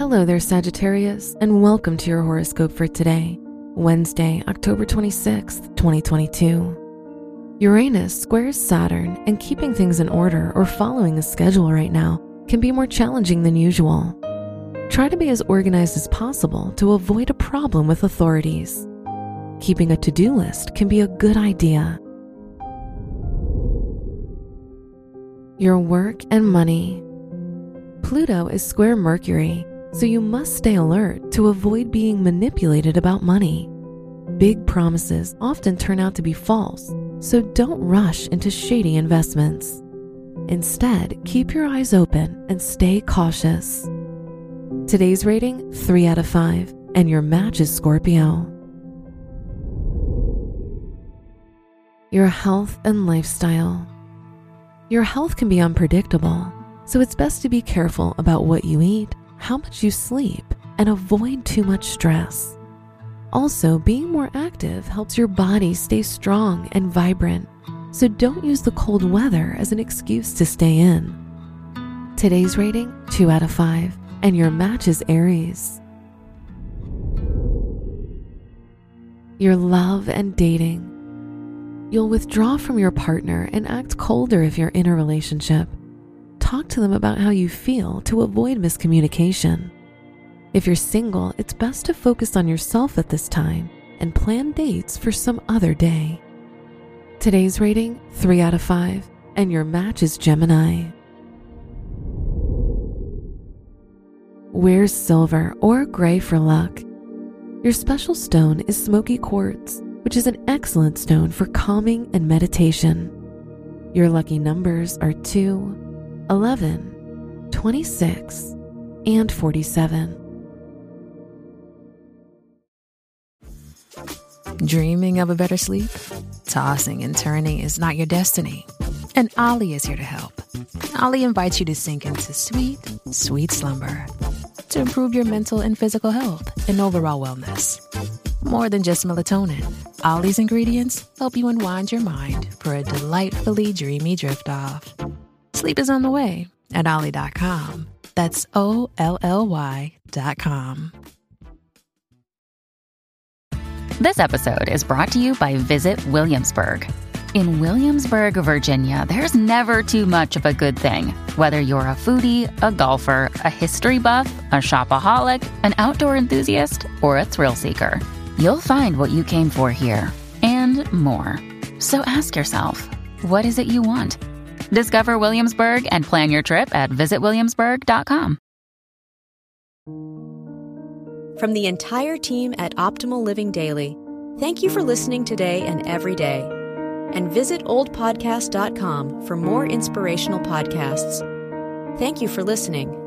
Hello there, Sagittarius, and welcome to your horoscope for today, Wednesday, October 26th, 2022. Uranus squares Saturn, and keeping things in order or following a schedule right now can be more challenging than usual. Try to be as organized as possible to avoid a problem with authorities. Keeping a to do list can be a good idea. Your work and money. Pluto is square Mercury so you must stay alert to avoid being manipulated about money. Big promises often turn out to be false, so don't rush into shady investments. Instead, keep your eyes open and stay cautious. Today's rating 3 out of 5, and your match is Scorpio. Your health and lifestyle. Your health can be unpredictable, so it's best to be careful about what you eat how much you sleep, and avoid too much stress. Also, being more active helps your body stay strong and vibrant, so don't use the cold weather as an excuse to stay in. Today's rating 2 out of 5, and your match is Aries. Your love and dating. You'll withdraw from your partner and act colder if you're in a relationship talk to them about how you feel to avoid miscommunication. If you're single, it's best to focus on yourself at this time and plan dates for some other day. Today's rating 3 out of 5, and your match is Gemini. Wear silver or gray for luck. Your special stone is smoky quartz, which is an excellent stone for calming and meditation. Your lucky numbers are 2, 11, 26, and 47. Dreaming of a better sleep? Tossing and turning is not your destiny. And Olly is here to help. Olly invites you to sink into sweet, sweet slumber to improve your mental and physical health and overall wellness. More than just melatonin, Olly's ingredients help you unwind your mind for a delightfully dreamy drift off. Sleep is on the way at Olly.com. That's O L L Y.com. This episode is brought to you by Visit Williamsburg. In Williamsburg, Virginia, there's never too much of a good thing. Whether you're a foodie, a golfer, a history buff, a shopaholic, an outdoor enthusiast, or a thrill seeker, you'll find what you came for here and more. So ask yourself, what is it you want? Discover Williamsburg and plan your trip at visitwilliamsburg.com. From the entire team at Optimal Living Daily, thank you for listening today and every day. And visit oldpodcast.com for more inspirational podcasts. Thank you for listening.